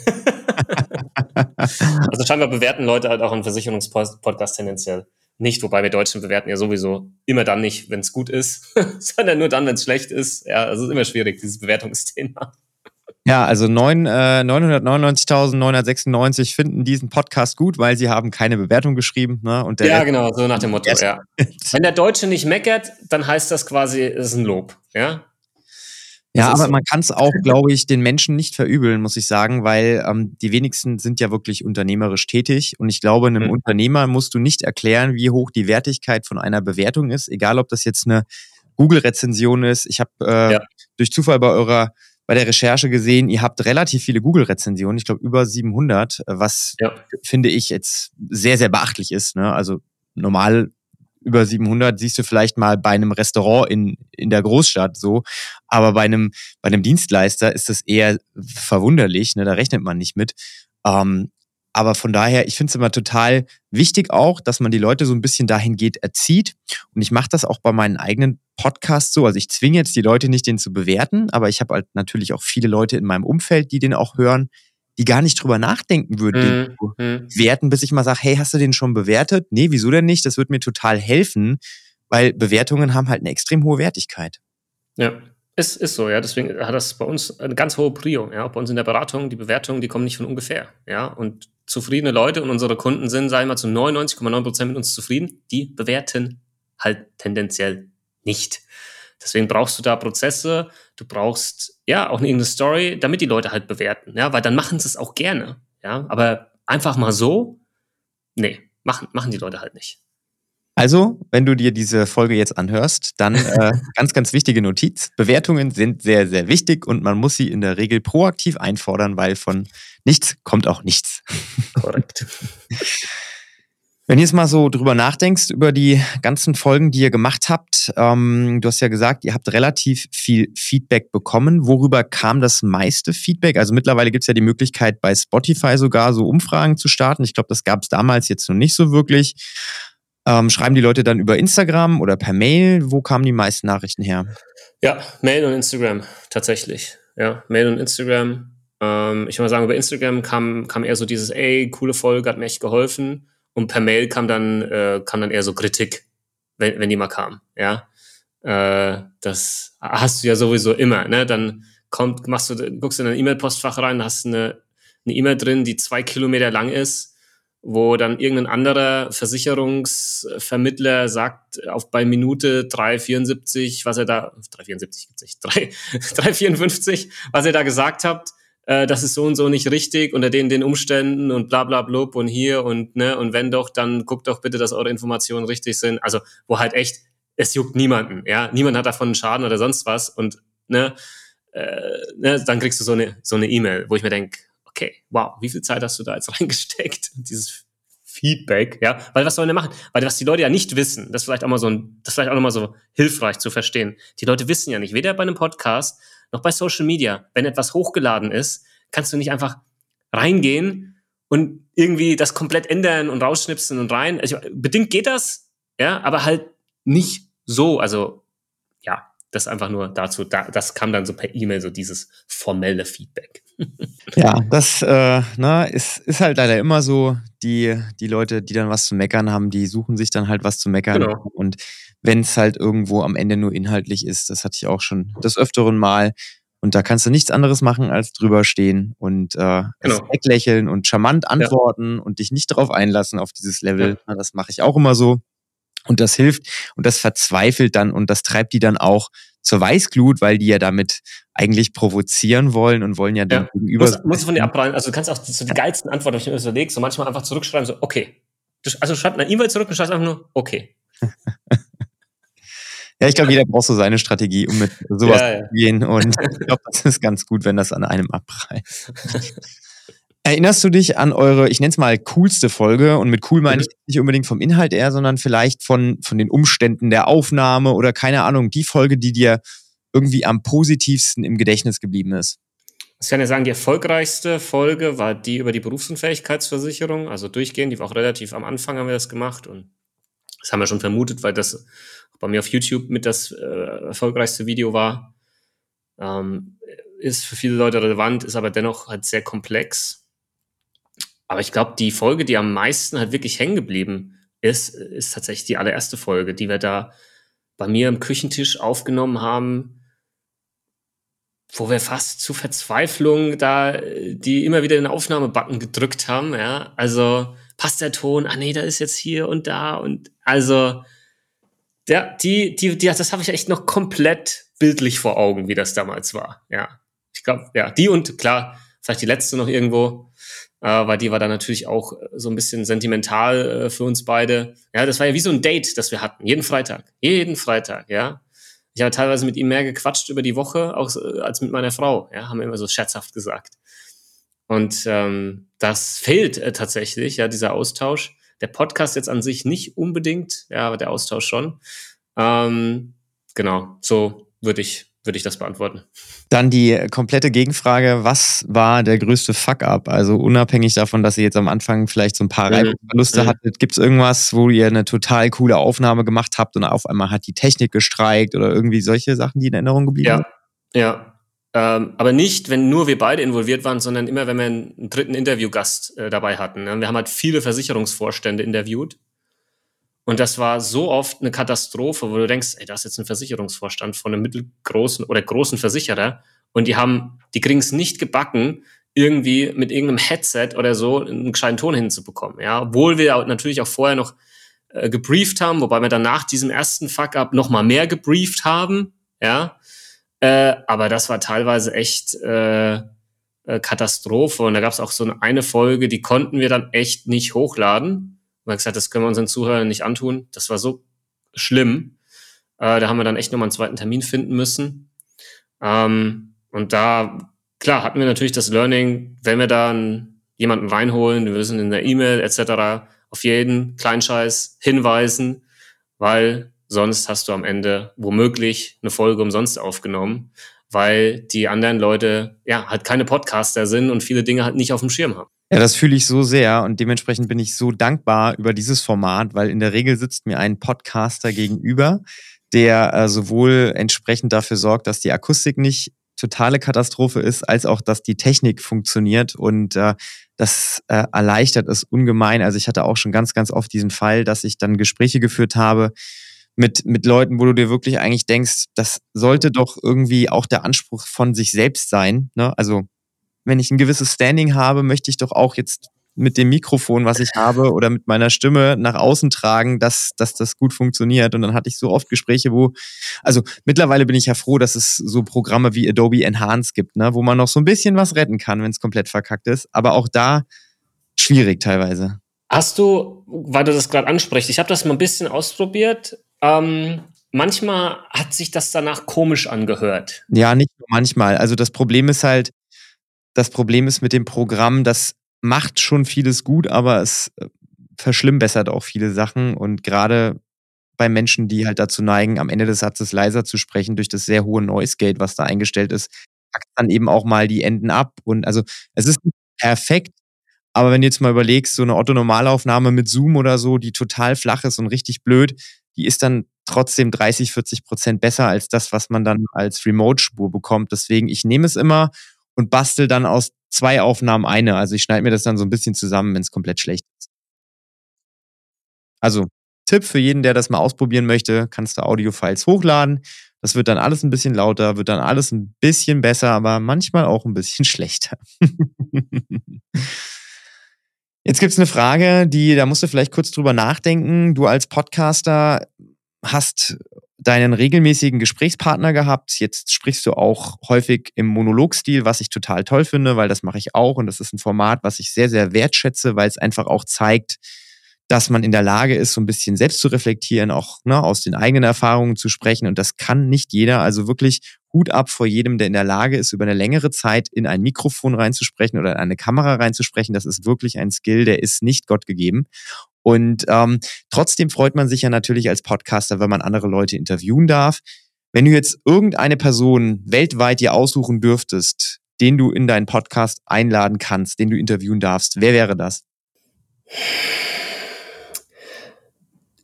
also scheinbar bewerten Leute halt auch einen Versicherungspodcast tendenziell nicht, wobei wir Deutschen bewerten ja sowieso immer dann nicht, wenn es gut ist, *laughs* sondern nur dann, wenn es schlecht ist. Ja, also ist immer schwierig, dieses Bewertungsthema. Ja, also äh, 999.996 finden diesen Podcast gut, weil sie haben keine Bewertung geschrieben. Ne? Und ja, genau, so nach dem Motto, ja. *laughs* Wenn der Deutsche nicht meckert, dann heißt das quasi, es ist ein Lob. Ja, ja, aber man kann es auch, *laughs* glaube ich, den Menschen nicht verübeln, muss ich sagen, weil ähm, die wenigsten sind ja wirklich unternehmerisch tätig. Und ich glaube, einem mhm. Unternehmer musst du nicht erklären, wie hoch die Wertigkeit von einer Bewertung ist, egal ob das jetzt eine Google-Rezension ist. Ich habe äh, ja. durch Zufall bei eurer bei der Recherche gesehen, ihr habt relativ viele Google-Rezensionen, ich glaube über 700, was ja. finde ich jetzt sehr, sehr beachtlich ist. Ne? Also normal über 700 siehst du vielleicht mal bei einem Restaurant in, in der Großstadt so. Aber bei einem, bei einem Dienstleister ist das eher verwunderlich, ne? da rechnet man nicht mit. Ähm, aber von daher, ich finde es immer total wichtig auch, dass man die Leute so ein bisschen dahin geht, erzieht. Und ich mache das auch bei meinen eigenen Podcasts so. Also ich zwinge jetzt die Leute nicht, den zu bewerten, aber ich habe halt natürlich auch viele Leute in meinem Umfeld, die den auch hören die gar nicht drüber nachdenken würden, mhm. den zu werten, bis ich mal sage, hey, hast du den schon bewertet? Nee, wieso denn nicht? Das wird mir total helfen, weil Bewertungen haben halt eine extrem hohe Wertigkeit. Ja, ist, ist so, ja. Deswegen hat das bei uns eine ganz hohe Prio. Ja, bei uns in der Beratung, die Bewertungen, die kommen nicht von ungefähr. Ja, und zufriedene Leute und unsere Kunden sind, sagen wir mal, zu 99,9 Prozent mit uns zufrieden. Die bewerten halt tendenziell nicht. Deswegen brauchst du da Prozesse, du brauchst ja auch eine Story, damit die Leute halt bewerten, ja, weil dann machen sie es auch gerne, ja, aber einfach mal so, nee, machen, machen die Leute halt nicht. Also, wenn du dir diese Folge jetzt anhörst, dann *laughs* äh, ganz, ganz wichtige Notiz. Bewertungen sind sehr, sehr wichtig und man muss sie in der Regel proaktiv einfordern, weil von nichts kommt auch nichts. Korrekt. *laughs* Wenn du jetzt mal so drüber nachdenkst, über die ganzen Folgen, die ihr gemacht habt, ähm, du hast ja gesagt, ihr habt relativ viel Feedback bekommen. Worüber kam das meiste Feedback? Also mittlerweile gibt es ja die Möglichkeit, bei Spotify sogar so Umfragen zu starten. Ich glaube, das gab es damals jetzt noch nicht so wirklich. Ähm, schreiben die Leute dann über Instagram oder per Mail? Wo kamen die meisten Nachrichten her? Ja, Mail und Instagram tatsächlich. Ja, Mail und Instagram. Ähm, ich würde mal sagen, über Instagram kam, kam eher so dieses, ey, coole Folge, hat mir echt geholfen. Und per Mail kam dann, äh, kam dann eher so Kritik, wenn, wenn die mal kam. Ja, äh, das hast du ja sowieso immer. Ne? Dann kommt, machst du, guckst in dein E-Mail-Postfach rein, hast eine eine E-Mail drin, die zwei Kilometer lang ist, wo dann irgendein anderer Versicherungsvermittler sagt, auf bei Minute 3,74, was er da, 3,74 gibt's nicht, *laughs* 3,54, was er da gesagt habt, äh, das ist so und so nicht richtig unter den, den Umständen und bla bla blub und hier und ne, und wenn doch, dann guckt doch bitte, dass eure Informationen richtig sind. Also, wo halt echt, es juckt niemanden, ja, niemand hat davon einen Schaden oder sonst was und ne, äh, ne dann kriegst du so eine so eine E-Mail, wo ich mir denke, okay, wow, wie viel Zeit hast du da jetzt *laughs* reingesteckt? Dieses Feedback, ja, weil was sollen wir machen? Weil was die Leute ja nicht wissen, das ist vielleicht auch mal so ein, das ist vielleicht auch nochmal so hilfreich zu verstehen. Die Leute wissen ja nicht, weder bei einem Podcast noch bei Social Media, wenn etwas hochgeladen ist, kannst du nicht einfach reingehen und irgendwie das komplett ändern und rausschnipsen und rein. Also, bedingt geht das, ja, aber halt nicht so. Also, ja, das einfach nur dazu, da, das kam dann so per E-Mail, so dieses formelle Feedback. *laughs* ja, das äh, na, ne, ist, ist halt leider immer so, die, die Leute, die dann was zu meckern haben, die suchen sich dann halt was zu meckern. Genau. Und wenn es halt irgendwo am Ende nur inhaltlich ist. Das hatte ich auch schon des Öfteren mal. Und da kannst du nichts anderes machen, als drüber stehen und äh, genau. weglächeln und charmant antworten ja. und dich nicht darauf einlassen auf dieses Level. Ja. Das mache ich auch immer so. Und das hilft und das verzweifelt dann und das treibt die dann auch zur Weißglut, weil die ja damit eigentlich provozieren wollen und wollen ja, ja. gegenüber. Muss, musst du von dir abprallen. Also du kannst auch so die geilsten Antworten, wenn ich mir das überlege, so manchmal einfach zurückschreiben, so, okay. Also schreib eine E-Mail zurück und schreib einfach nur, okay. *laughs* ja, ich glaube, jeder braucht so seine Strategie, um mit sowas ja, ja. zu gehen. Und ich glaube, das ist ganz gut, wenn das an einem abprallt. *laughs* Erinnerst du dich an eure, ich nenne es mal coolste Folge und mit cool meine ich mhm. nicht unbedingt vom Inhalt eher, sondern vielleicht von, von den Umständen der Aufnahme oder keine Ahnung, die Folge, die dir irgendwie am positivsten im Gedächtnis geblieben ist? Ich kann ja sagen, die erfolgreichste Folge war die über die Berufsunfähigkeitsversicherung, also durchgehend, die war auch relativ am Anfang haben wir das gemacht und das haben wir schon vermutet, weil das bei mir auf YouTube mit das äh, erfolgreichste Video war. Ähm, ist für viele Leute relevant, ist aber dennoch halt sehr komplex aber ich glaube, die Folge, die am meisten halt wirklich hängen geblieben ist, ist tatsächlich die allererste Folge, die wir da bei mir am Küchentisch aufgenommen haben, wo wir fast zu Verzweiflung da die immer wieder den Aufnahmebutton gedrückt haben, ja. Also passt der Ton, ah nee, da ist jetzt hier und da und also der, die, die, die, das habe ich echt noch komplett bildlich vor Augen, wie das damals war, ja. Ich glaube, ja, die und klar, vielleicht die letzte noch irgendwo, äh, weil die war dann natürlich auch äh, so ein bisschen sentimental äh, für uns beide. Ja, das war ja wie so ein Date, das wir hatten, jeden Freitag. Jeden Freitag, ja. Ich habe teilweise mit ihm mehr gequatscht über die Woche auch, äh, als mit meiner Frau, ja, haben wir immer so scherzhaft gesagt. Und ähm, das fehlt äh, tatsächlich, ja, dieser Austausch. Der Podcast jetzt an sich nicht unbedingt, ja, aber der Austausch schon. Ähm, genau, so würde ich würde ich das beantworten. Dann die komplette Gegenfrage, was war der größte Fuck-up? Also unabhängig davon, dass ihr jetzt am Anfang vielleicht so ein paar mhm. Reibungsverluste mhm. hattet, gibt es irgendwas, wo ihr eine total coole Aufnahme gemacht habt und auf einmal hat die Technik gestreikt oder irgendwie solche Sachen, die in Erinnerung geblieben sind? Ja, ja. Ähm, aber nicht, wenn nur wir beide involviert waren, sondern immer, wenn wir einen dritten Interviewgast äh, dabei hatten. Ne? Wir haben halt viele Versicherungsvorstände interviewt und das war so oft eine Katastrophe, wo du denkst, ey, da ist jetzt ein Versicherungsvorstand von einem mittelgroßen oder großen Versicherer und die haben, die kriegen es nicht gebacken, irgendwie mit irgendeinem Headset oder so einen gescheiten Ton hinzubekommen. Ja, obwohl wir natürlich auch vorher noch äh, gebrieft haben, wobei wir dann nach diesem ersten Fuck-up noch mal mehr gebrieft haben. Ja, äh, aber das war teilweise echt äh, äh, Katastrophe und da gab es auch so eine Folge, die konnten wir dann echt nicht hochladen und hat gesagt, das können wir unseren Zuhörern nicht antun. Das war so schlimm. Äh, da haben wir dann echt nochmal einen zweiten Termin finden müssen. Ähm, und da, klar, hatten wir natürlich das Learning, wenn wir da jemanden reinholen, wir müssen in der E-Mail etc. auf jeden Kleinscheiß hinweisen, weil sonst hast du am Ende womöglich eine Folge umsonst aufgenommen, weil die anderen Leute ja halt keine Podcaster sind und viele Dinge halt nicht auf dem Schirm haben. Ja, das fühle ich so sehr und dementsprechend bin ich so dankbar über dieses Format, weil in der Regel sitzt mir ein Podcaster gegenüber, der äh, sowohl entsprechend dafür sorgt, dass die Akustik nicht totale Katastrophe ist, als auch, dass die Technik funktioniert und äh, das äh, erleichtert es ungemein. Also ich hatte auch schon ganz, ganz oft diesen Fall, dass ich dann Gespräche geführt habe mit, mit Leuten, wo du dir wirklich eigentlich denkst, das sollte doch irgendwie auch der Anspruch von sich selbst sein. Ne? Also wenn ich ein gewisses Standing habe, möchte ich doch auch jetzt mit dem Mikrofon, was ich habe, oder mit meiner Stimme nach außen tragen, dass, dass das gut funktioniert. Und dann hatte ich so oft Gespräche, wo, also mittlerweile bin ich ja froh, dass es so Programme wie Adobe Enhance gibt, ne, wo man noch so ein bisschen was retten kann, wenn es komplett verkackt ist. Aber auch da schwierig teilweise. Hast du, weil du das gerade ansprichst, ich habe das mal ein bisschen ausprobiert. Ähm, manchmal hat sich das danach komisch angehört. Ja, nicht nur manchmal. Also das Problem ist halt, das Problem ist mit dem Programm, das macht schon vieles gut, aber es äh, verschlimmbessert auch viele Sachen und gerade bei Menschen, die halt dazu neigen, am Ende des Satzes leiser zu sprechen durch das sehr hohe Noise Gate, was da eingestellt ist, packt dann eben auch mal die Enden ab und also es ist perfekt, aber wenn du jetzt mal überlegst, so eine Otto-Normalaufnahme mit Zoom oder so, die total flach ist und richtig blöd, die ist dann trotzdem 30, 40 Prozent besser als das, was man dann als Remote-Spur bekommt. Deswegen, ich nehme es immer und bastel dann aus zwei Aufnahmen eine. Also ich schneide mir das dann so ein bisschen zusammen, wenn es komplett schlecht ist. Also Tipp für jeden, der das mal ausprobieren möchte, kannst du Audiofiles hochladen. Das wird dann alles ein bisschen lauter, wird dann alles ein bisschen besser, aber manchmal auch ein bisschen *laughs* schlechter. Jetzt gibt's eine Frage, die, da musst du vielleicht kurz drüber nachdenken. Du als Podcaster hast deinen regelmäßigen Gesprächspartner gehabt. Jetzt sprichst du auch häufig im Monologstil, was ich total toll finde, weil das mache ich auch und das ist ein Format, was ich sehr, sehr wertschätze, weil es einfach auch zeigt, dass man in der Lage ist, so ein bisschen selbst zu reflektieren, auch ne, aus den eigenen Erfahrungen zu sprechen. Und das kann nicht jeder. Also wirklich Hut ab vor jedem, der in der Lage ist, über eine längere Zeit in ein Mikrofon reinzusprechen oder in eine Kamera reinzusprechen. Das ist wirklich ein Skill, der ist nicht Gott gegeben. Und ähm, trotzdem freut man sich ja natürlich als Podcaster, wenn man andere Leute interviewen darf. Wenn du jetzt irgendeine Person weltweit dir aussuchen dürftest, den du in deinen Podcast einladen kannst, den du interviewen darfst, wer wäre das?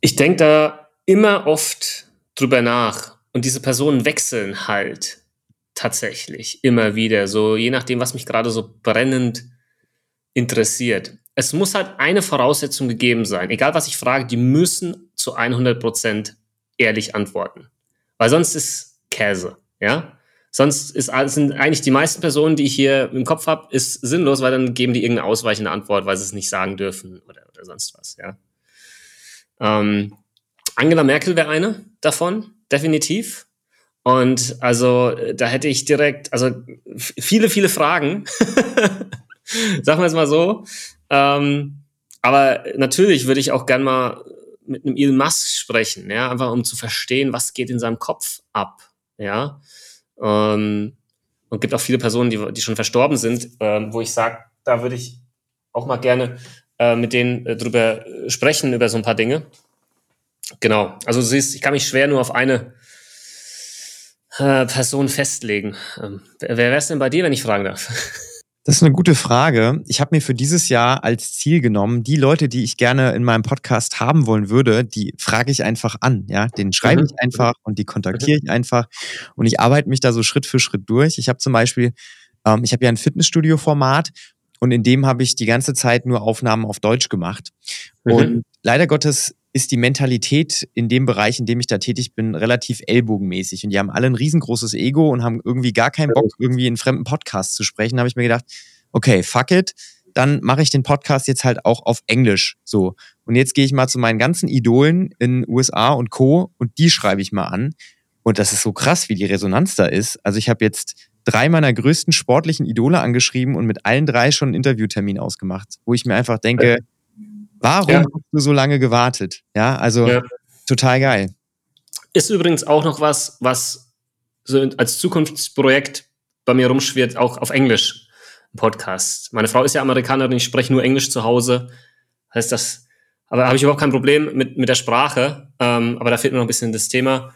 Ich denke da immer oft drüber nach und diese Personen wechseln halt tatsächlich immer wieder, so je nachdem, was mich gerade so brennend interessiert. Es muss halt eine Voraussetzung gegeben sein, egal was ich frage, die müssen zu 100% ehrlich antworten, weil sonst ist Käse, ja? Sonst ist, sind eigentlich die meisten Personen, die ich hier im Kopf habe, ist sinnlos, weil dann geben die irgendeine ausweichende Antwort, weil sie es nicht sagen dürfen oder, oder sonst was, ja. Ähm, Angela Merkel wäre eine davon, definitiv. Und also da hätte ich direkt, also viele, viele Fragen. *laughs* Sagen wir es mal so. Ähm, aber natürlich würde ich auch gern mal mit einem Elon Musk sprechen, ja, einfach um zu verstehen, was geht in seinem Kopf ab, ja. Ähm, und gibt auch viele Personen, die, die schon verstorben sind, ähm, wo ich sage, da würde ich auch mal gerne äh, mit denen äh, drüber sprechen, über so ein paar Dinge. Genau. Also du siehst, ich kann mich schwer nur auf eine äh, Person festlegen. Ähm, wer wäre es denn bei dir, wenn ich fragen darf? *laughs* Das ist eine gute Frage. Ich habe mir für dieses Jahr als Ziel genommen, die Leute, die ich gerne in meinem Podcast haben wollen würde, die frage ich einfach an. Ja, den schreibe mhm. ich einfach und die kontaktiere ich einfach und ich arbeite mich da so Schritt für Schritt durch. Ich habe zum Beispiel, ähm, ich habe ja ein Fitnessstudio-Format und in dem habe ich die ganze Zeit nur Aufnahmen auf Deutsch gemacht. Mhm. Und leider Gottes ist die Mentalität in dem Bereich, in dem ich da tätig bin, relativ ellbogenmäßig. Und die haben alle ein riesengroßes Ego und haben irgendwie gar keinen Bock, irgendwie in fremden Podcast zu sprechen. Da habe ich mir gedacht, okay, fuck it, dann mache ich den Podcast jetzt halt auch auf Englisch. So. Und jetzt gehe ich mal zu meinen ganzen Idolen in USA und Co. und die schreibe ich mal an. Und das ist so krass, wie die Resonanz da ist. Also ich habe jetzt drei meiner größten sportlichen Idole angeschrieben und mit allen drei schon einen Interviewtermin ausgemacht, wo ich mir einfach denke, warum ja. hast du so lange gewartet? Ja, also ja. total geil. Ist übrigens auch noch was, was so als Zukunftsprojekt bei mir rumschwirrt, auch auf Englisch Podcast. Meine Frau ist ja Amerikanerin, ich spreche nur Englisch zu Hause. Heißt das, aber habe ich überhaupt kein Problem mit, mit der Sprache. Ähm, aber da fehlt mir noch ein bisschen das Thema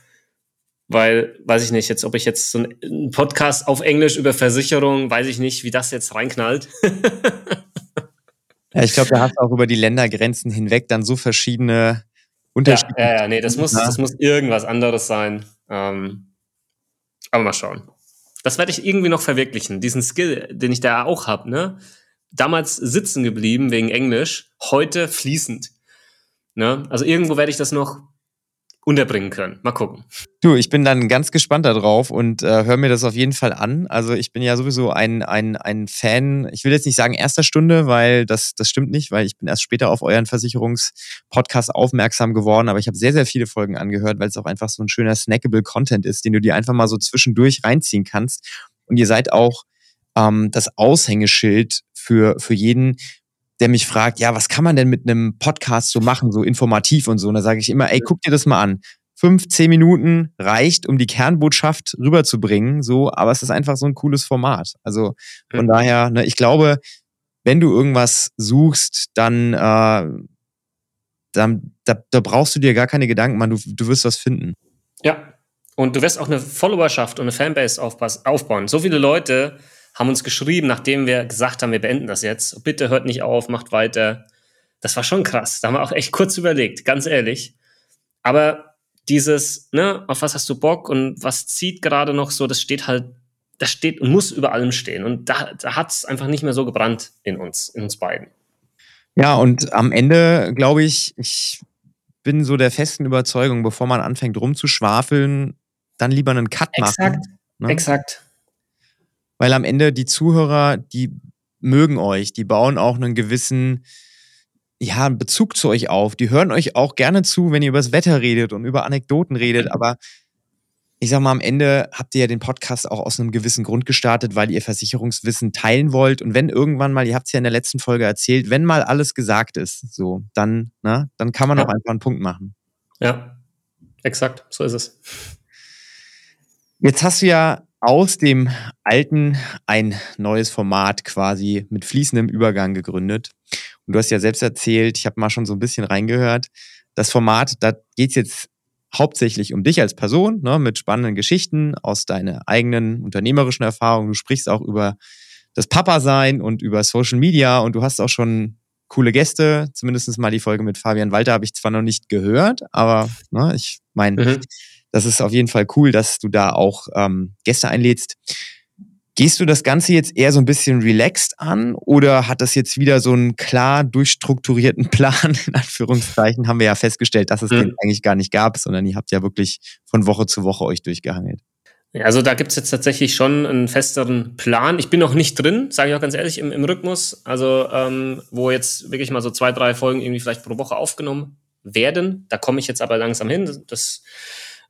weil, weiß ich nicht, jetzt, ob ich jetzt so einen Podcast auf Englisch über Versicherung, weiß ich nicht, wie das jetzt reinknallt. ja, ich glaube, da hast du auch über die Ländergrenzen hinweg dann so verschiedene Unterschiede. Ja, ja, ja nee, das muss, das muss irgendwas anderes sein. Ähm, aber mal schauen. Das werde ich irgendwie noch verwirklichen. Diesen Skill, den ich da auch habe, ne? Damals sitzen geblieben wegen Englisch, heute fließend. Ne? Also irgendwo werde ich das noch unterbringen können. Mal gucken. Du, ich bin dann ganz gespannt darauf und äh, höre mir das auf jeden Fall an. Also ich bin ja sowieso ein, ein, ein Fan, ich will jetzt nicht sagen erster Stunde, weil das, das stimmt nicht, weil ich bin erst später auf euren Versicherungspodcast aufmerksam geworden, aber ich habe sehr, sehr viele Folgen angehört, weil es auch einfach so ein schöner snackable Content ist, den du dir einfach mal so zwischendurch reinziehen kannst. Und ihr seid auch ähm, das Aushängeschild für, für jeden, der mich fragt, ja, was kann man denn mit einem Podcast so machen, so informativ und so. Und da sage ich immer, ey, guck dir das mal an. Fünf, zehn Minuten reicht, um die Kernbotschaft rüberzubringen, so, aber es ist einfach so ein cooles Format. Also von ja. daher, ne, ich glaube, wenn du irgendwas suchst, dann, äh, dann da, da brauchst du dir gar keine Gedanken machen, du, du wirst was finden. Ja, und du wirst auch eine Followerschaft und eine Fanbase aufbauen. So viele Leute, haben uns geschrieben, nachdem wir gesagt haben, wir beenden das jetzt. Bitte hört nicht auf, macht weiter. Das war schon krass. Da haben wir auch echt kurz überlegt, ganz ehrlich. Aber dieses, ne, auf was hast du Bock und was zieht gerade noch so, das steht halt, das steht und muss über allem stehen. Und da, da hat es einfach nicht mehr so gebrannt in uns, in uns beiden. Ja, und am Ende glaube ich, ich bin so der festen Überzeugung, bevor man anfängt rumzuschwafeln, dann lieber einen Cut exakt, machen. Ne? Exakt weil am Ende die Zuhörer, die mögen euch, die bauen auch einen gewissen ja, Bezug zu euch auf. Die hören euch auch gerne zu, wenn ihr über das Wetter redet und über Anekdoten redet. Aber ich sag mal, am Ende habt ihr ja den Podcast auch aus einem gewissen Grund gestartet, weil ihr Versicherungswissen teilen wollt. Und wenn irgendwann mal, ihr habt es ja in der letzten Folge erzählt, wenn mal alles gesagt ist, so, dann, na, ne, dann kann man ja. auch einfach einen Punkt machen. Ja, exakt, so ist es. Jetzt hast du ja aus dem alten ein neues Format quasi mit fließendem Übergang gegründet. Und du hast ja selbst erzählt, ich habe mal schon so ein bisschen reingehört, das Format, da geht es jetzt hauptsächlich um dich als Person, ne, mit spannenden Geschichten aus deiner eigenen unternehmerischen Erfahrung. Du sprichst auch über das Papa-Sein und über Social Media und du hast auch schon coole Gäste. Zumindest mal die Folge mit Fabian Walter habe ich zwar noch nicht gehört, aber ne, ich meine, mhm. Das ist auf jeden Fall cool, dass du da auch ähm, Gäste einlädst. Gehst du das Ganze jetzt eher so ein bisschen relaxed an oder hat das jetzt wieder so einen klar durchstrukturierten *laughs* Plan, in Anführungszeichen, haben wir ja festgestellt, dass es mhm. den eigentlich gar nicht gab, sondern ihr habt ja wirklich von Woche zu Woche euch durchgehangelt. Also da gibt es jetzt tatsächlich schon einen festeren Plan. Ich bin noch nicht drin, sage ich auch ganz ehrlich, im, im Rhythmus. Also ähm, wo jetzt wirklich mal so zwei, drei Folgen irgendwie vielleicht pro Woche aufgenommen werden. Da komme ich jetzt aber langsam hin. Das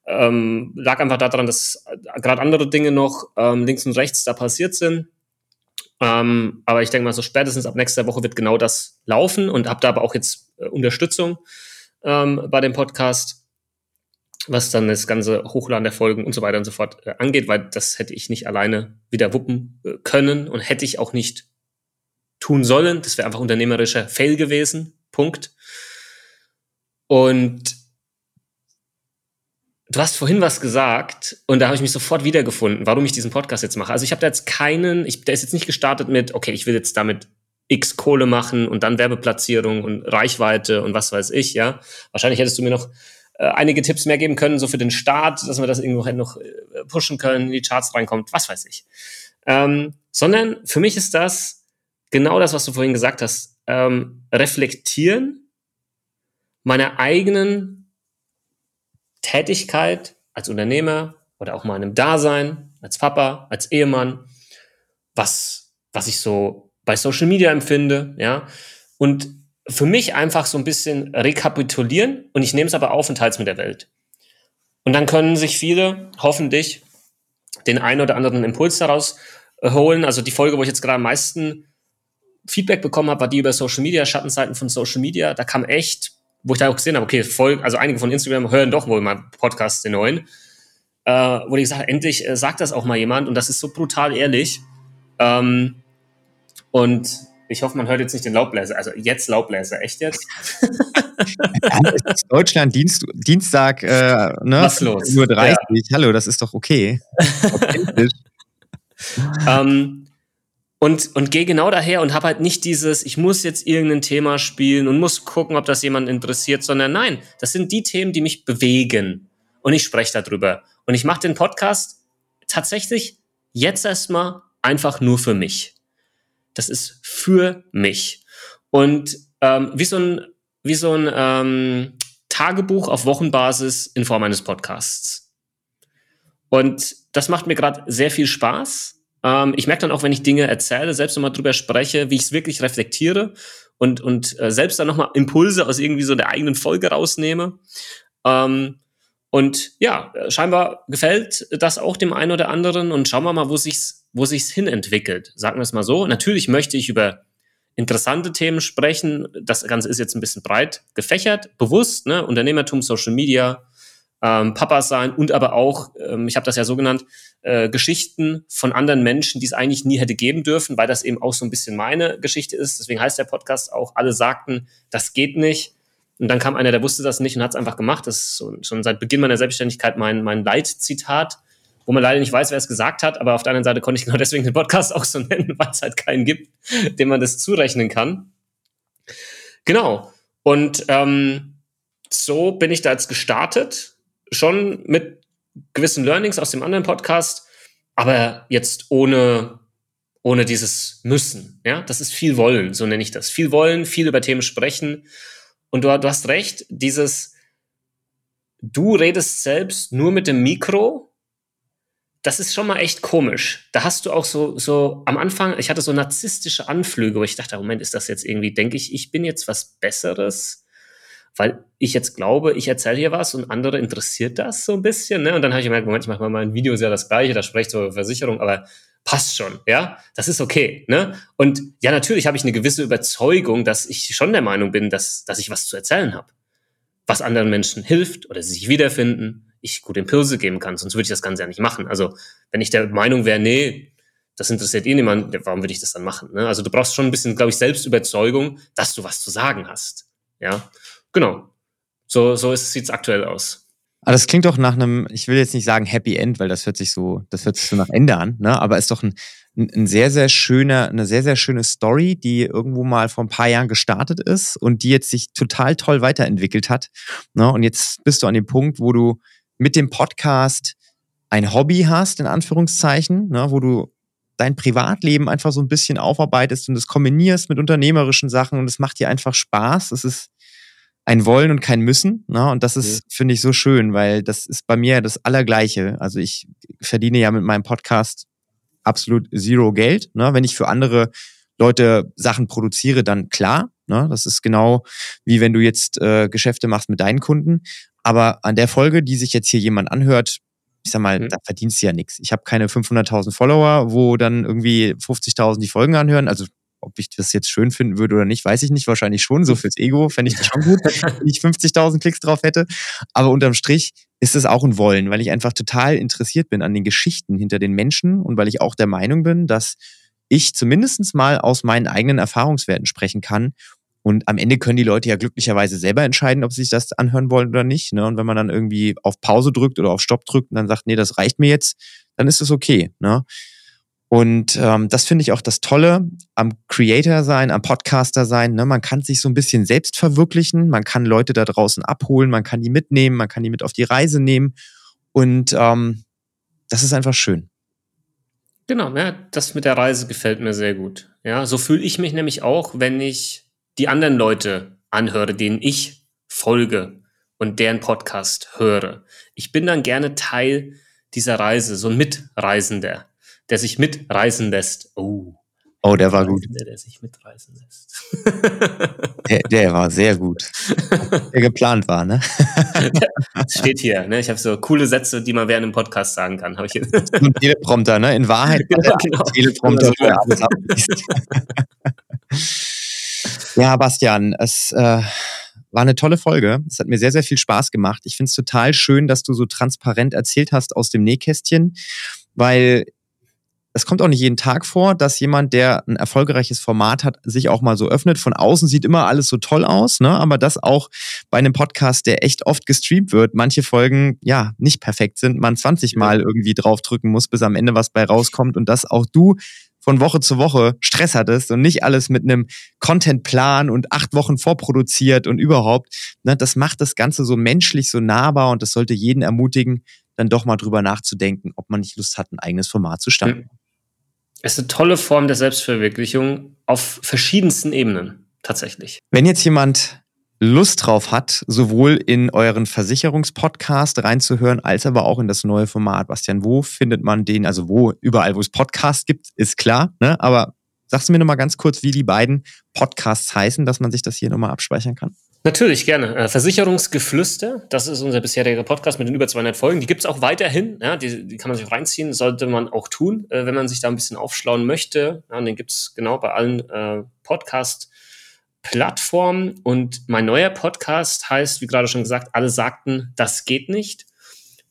ähm, lag einfach daran, dass gerade andere Dinge noch ähm, links und rechts da passiert sind. Ähm, aber ich denke mal, so spätestens ab nächster Woche wird genau das laufen und habe da aber auch jetzt äh, Unterstützung ähm, bei dem Podcast, was dann das ganze Hochladen der Folgen und so weiter und so fort äh, angeht, weil das hätte ich nicht alleine wieder wuppen äh, können und hätte ich auch nicht tun sollen. Das wäre einfach unternehmerischer Fail gewesen. Punkt. Und Du hast vorhin was gesagt und da habe ich mich sofort wiedergefunden, warum ich diesen Podcast jetzt mache. Also ich habe da jetzt keinen, ich, der ist jetzt nicht gestartet mit, okay, ich will jetzt damit X Kohle machen und dann Werbeplatzierung und Reichweite und was weiß ich, ja. Wahrscheinlich hättest du mir noch äh, einige Tipps mehr geben können, so für den Start, dass wir das irgendwo halt noch äh, pushen können, in die Charts reinkommt, was weiß ich. Ähm, sondern für mich ist das genau das, was du vorhin gesagt hast. Ähm, reflektieren meiner eigenen Tätigkeit als Unternehmer oder auch meinem Dasein als Papa, als Ehemann, was, was ich so bei Social Media empfinde, ja. Und für mich einfach so ein bisschen rekapitulieren und ich nehme es aber auf und teile mit der Welt. Und dann können sich viele hoffentlich den einen oder anderen Impuls daraus äh, holen. Also die Folge, wo ich jetzt gerade am meisten Feedback bekommen habe, war die über Social Media, Schattenseiten von Social Media. Da kam echt wo ich da auch gesehen habe, okay, voll, also einige von Instagram hören doch wohl mal Podcasts, den neuen, äh, wo ich gesagt habe, endlich äh, sagt das auch mal jemand und das ist so brutal ehrlich. Ähm, und ich hoffe, man hört jetzt nicht den Laubbläser. Also jetzt Laubbläser, echt jetzt? ja, Deutschland Dienst, Dienstag, äh, ne? Was los? Nur 30. Ja. Hallo, das ist doch okay. *laughs* ähm, und, und gehe genau daher und habe halt nicht dieses, ich muss jetzt irgendein Thema spielen und muss gucken, ob das jemand interessiert, sondern nein, das sind die Themen, die mich bewegen. Und ich spreche darüber. Und ich mache den Podcast tatsächlich jetzt erstmal einfach nur für mich. Das ist für mich. Und ähm, wie so ein, wie so ein ähm, Tagebuch auf Wochenbasis in Form eines Podcasts. Und das macht mir gerade sehr viel Spaß ähm, ich merke dann auch, wenn ich Dinge erzähle, selbst nochmal drüber spreche, wie ich es wirklich reflektiere und, und äh, selbst dann nochmal Impulse aus irgendwie so der eigenen Folge rausnehme. Ähm, und ja, scheinbar gefällt das auch dem einen oder anderen und schauen wir mal, wo sich's, wo sich's hin entwickelt. Sagen wir es mal so. Natürlich möchte ich über interessante Themen sprechen. Das Ganze ist jetzt ein bisschen breit gefächert, bewusst, ne? Unternehmertum, Social Media, ähm, Papas sein und aber auch, ähm, ich habe das ja so genannt, äh, Geschichten von anderen Menschen, die es eigentlich nie hätte geben dürfen, weil das eben auch so ein bisschen meine Geschichte ist. Deswegen heißt der Podcast auch, alle sagten, das geht nicht. Und dann kam einer, der wusste das nicht und hat es einfach gemacht. Das ist so, schon seit Beginn meiner Selbstständigkeit mein, mein Leitzitat, wo man leider nicht weiß, wer es gesagt hat, aber auf der anderen Seite konnte ich genau deswegen den Podcast auch so *laughs* nennen, weil es halt keinen gibt, dem man das zurechnen kann. Genau. Und ähm, so bin ich da jetzt gestartet schon mit gewissen Learnings aus dem anderen Podcast, aber jetzt ohne, ohne dieses Müssen. Ja, das ist viel Wollen, so nenne ich das. Viel Wollen, viel über Themen sprechen. Und du, du hast recht, dieses, du redest selbst nur mit dem Mikro, das ist schon mal echt komisch. Da hast du auch so, so am Anfang, ich hatte so narzisstische Anflüge, wo ich dachte, Moment, ist das jetzt irgendwie, denke ich, ich bin jetzt was Besseres, weil ich jetzt glaube, ich erzähle hier was und andere interessiert das so ein bisschen. Ne? Und dann habe ich gemerkt, Moment, ich mache mal mein Video ist ja das gleiche, da spreche ich zur Versicherung, aber passt schon, ja, das ist okay. Ne? Und ja, natürlich habe ich eine gewisse Überzeugung, dass ich schon der Meinung bin, dass, dass ich was zu erzählen habe, was anderen Menschen hilft oder sie sich wiederfinden ich gute Impulse geben kann, sonst würde ich das Ganze ja nicht machen. Also wenn ich der Meinung wäre, nee, das interessiert eh niemand, warum würde ich das dann machen? Ne? Also du brauchst schon ein bisschen, glaube ich, Selbstüberzeugung, dass du was zu sagen hast. Ja, genau. So, so sieht es aktuell aus. Aber das klingt doch nach einem, ich will jetzt nicht sagen Happy End, weil das hört sich so, das hört sich so nach Ende an, ne? Aber ist doch ein, ein sehr, sehr schöner, eine sehr, sehr schöne Story, die irgendwo mal vor ein paar Jahren gestartet ist und die jetzt sich total toll weiterentwickelt hat. Ne? Und jetzt bist du an dem Punkt, wo du mit dem Podcast ein Hobby hast, in Anführungszeichen, ne, wo du dein Privatleben einfach so ein bisschen aufarbeitest und das kombinierst mit unternehmerischen Sachen und es macht dir einfach Spaß. Es ist ein Wollen und kein Müssen. Ne? Und das ist, mhm. finde ich, so schön, weil das ist bei mir das Allergleiche. Also ich verdiene ja mit meinem Podcast absolut zero Geld. Ne? Wenn ich für andere Leute Sachen produziere, dann klar. Ne? Das ist genau wie wenn du jetzt äh, Geschäfte machst mit deinen Kunden. Aber an der Folge, die sich jetzt hier jemand anhört, ich sag mal, mhm. da verdienst du ja nichts. Ich habe keine 500.000 Follower, wo dann irgendwie 50.000 die Folgen anhören. Also ob ich das jetzt schön finden würde oder nicht, weiß ich nicht. Wahrscheinlich schon. So fürs Ego fände ich das schon gut, *laughs* wenn ich 50.000 Klicks drauf hätte. Aber unterm Strich ist es auch ein Wollen, weil ich einfach total interessiert bin an den Geschichten hinter den Menschen und weil ich auch der Meinung bin, dass ich zumindest mal aus meinen eigenen Erfahrungswerten sprechen kann und am Ende können die Leute ja glücklicherweise selber entscheiden, ob sie sich das anhören wollen oder nicht. Ne? Und wenn man dann irgendwie auf Pause drückt oder auf Stopp drückt und dann sagt, nee, das reicht mir jetzt, dann ist es okay. Ne? Und ähm, das finde ich auch das Tolle am Creator sein, am Podcaster sein. Ne? Man kann sich so ein bisschen selbst verwirklichen, man kann Leute da draußen abholen, man kann die mitnehmen, man kann die mit auf die Reise nehmen. Und ähm, das ist einfach schön. Genau, ja, das mit der Reise gefällt mir sehr gut. Ja, so fühle ich mich nämlich auch, wenn ich die anderen Leute anhöre, denen ich folge und deren Podcast höre. Ich bin dann gerne Teil dieser Reise, so ein Mitreisender, der sich mitreisen lässt. Oh. Oh, der war gut. Der sich mitreisen lässt. *laughs* der, der war sehr gut. Der geplant war, ne? Das *laughs* steht hier, ne? Ich habe so coole Sätze, die man während einem Podcast sagen kann. Hab ich hier. *laughs* Ein Teleprompter, ne? In Wahrheit ja, genau. Teleprompter, der. Ja, Bastian, es äh, war eine tolle Folge. Es hat mir sehr, sehr viel Spaß gemacht. Ich finde es total schön, dass du so transparent erzählt hast aus dem Nähkästchen, weil es kommt auch nicht jeden Tag vor, dass jemand, der ein erfolgreiches Format hat, sich auch mal so öffnet. Von außen sieht immer alles so toll aus, ne? aber das auch bei einem Podcast, der echt oft gestreamt wird, manche Folgen ja nicht perfekt sind, man 20 Mal irgendwie draufdrücken muss, bis am Ende was bei rauskommt und dass auch du von Woche zu Woche Stress hattest und nicht alles mit einem Contentplan und acht Wochen vorproduziert und überhaupt. Ne, das macht das Ganze so menschlich, so nahbar und das sollte jeden ermutigen, dann doch mal drüber nachzudenken, ob man nicht Lust hat, ein eigenes Format zu starten. Es ist eine tolle Form der Selbstverwirklichung auf verschiedensten Ebenen, tatsächlich. Wenn jetzt jemand Lust drauf hat, sowohl in euren Versicherungspodcast reinzuhören, als aber auch in das neue Format. Bastian, wo findet man den? Also wo, überall, wo es Podcasts gibt, ist klar, ne? Aber sagst du mir nochmal ganz kurz, wie die beiden Podcasts heißen, dass man sich das hier nochmal abspeichern kann? Natürlich, gerne. Äh, Versicherungsgeflüster, das ist unser bisheriger Podcast mit den über 200 Folgen. Die gibt es auch weiterhin, ja, die, die kann man sich auch reinziehen, sollte man auch tun, äh, wenn man sich da ein bisschen aufschlauen möchte. Ja, den gibt es genau bei allen äh, Podcasts. Plattform. Und mein neuer Podcast heißt, wie gerade schon gesagt, alle sagten, das geht nicht.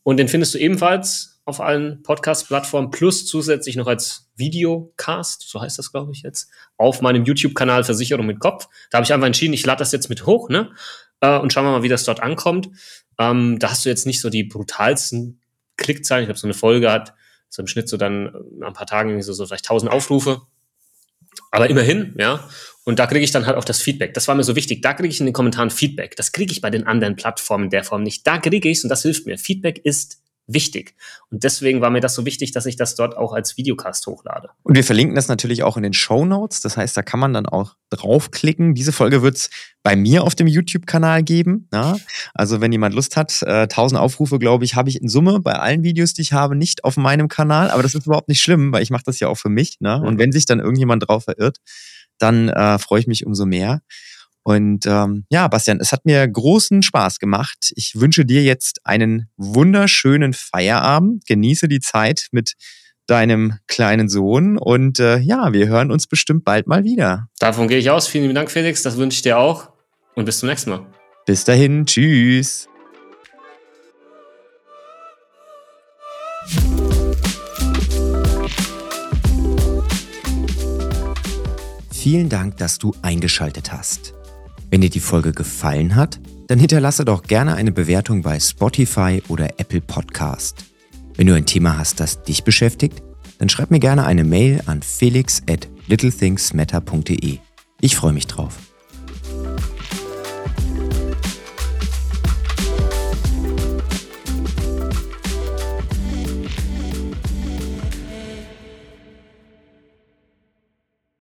Und den findest du ebenfalls auf allen Podcast-Plattformen plus zusätzlich noch als Videocast, so heißt das, glaube ich, jetzt, auf meinem YouTube-Kanal Versicherung mit Kopf. Da habe ich einfach entschieden, ich lade das jetzt mit hoch, ne? Äh, und schauen wir mal, wie das dort ankommt. Ähm, da hast du jetzt nicht so die brutalsten Klickzahlen. Ich habe so eine Folge hat, so im Schnitt so dann nach ein paar Tagen so, so vielleicht 1000 Aufrufe. Aber immerhin, ja. Und da kriege ich dann halt auch das Feedback. Das war mir so wichtig. Da kriege ich in den Kommentaren Feedback. Das kriege ich bei den anderen Plattformen der Form nicht. Da kriege ich es und das hilft mir. Feedback ist wichtig. Und deswegen war mir das so wichtig, dass ich das dort auch als Videocast hochlade. Und wir verlinken das natürlich auch in den Show Notes. Das heißt, da kann man dann auch draufklicken. Diese Folge wird es bei mir auf dem YouTube-Kanal geben. Ja? Also wenn jemand Lust hat, äh, 1000 Aufrufe, glaube ich, habe ich in Summe bei allen Videos, die ich habe, nicht auf meinem Kanal. Aber das ist überhaupt nicht schlimm, weil ich mache das ja auch für mich. Ne? Und wenn sich dann irgendjemand drauf verirrt, dann äh, freue ich mich umso mehr. Und ähm, ja, Bastian, es hat mir großen Spaß gemacht. Ich wünsche dir jetzt einen wunderschönen Feierabend. Genieße die Zeit mit deinem kleinen Sohn und äh, ja, wir hören uns bestimmt bald mal wieder. Davon gehe ich aus. Vielen lieben Dank, Felix. Das wünsche ich dir auch und bis zum nächsten Mal. Bis dahin, tschüss. Vielen Dank, dass du eingeschaltet hast. Wenn dir die Folge gefallen hat, dann hinterlasse doch gerne eine Bewertung bei Spotify oder Apple Podcast. Wenn du ein Thema hast, das dich beschäftigt, dann schreib mir gerne eine Mail an felix at littlethingsmatter.de. Ich freue mich drauf.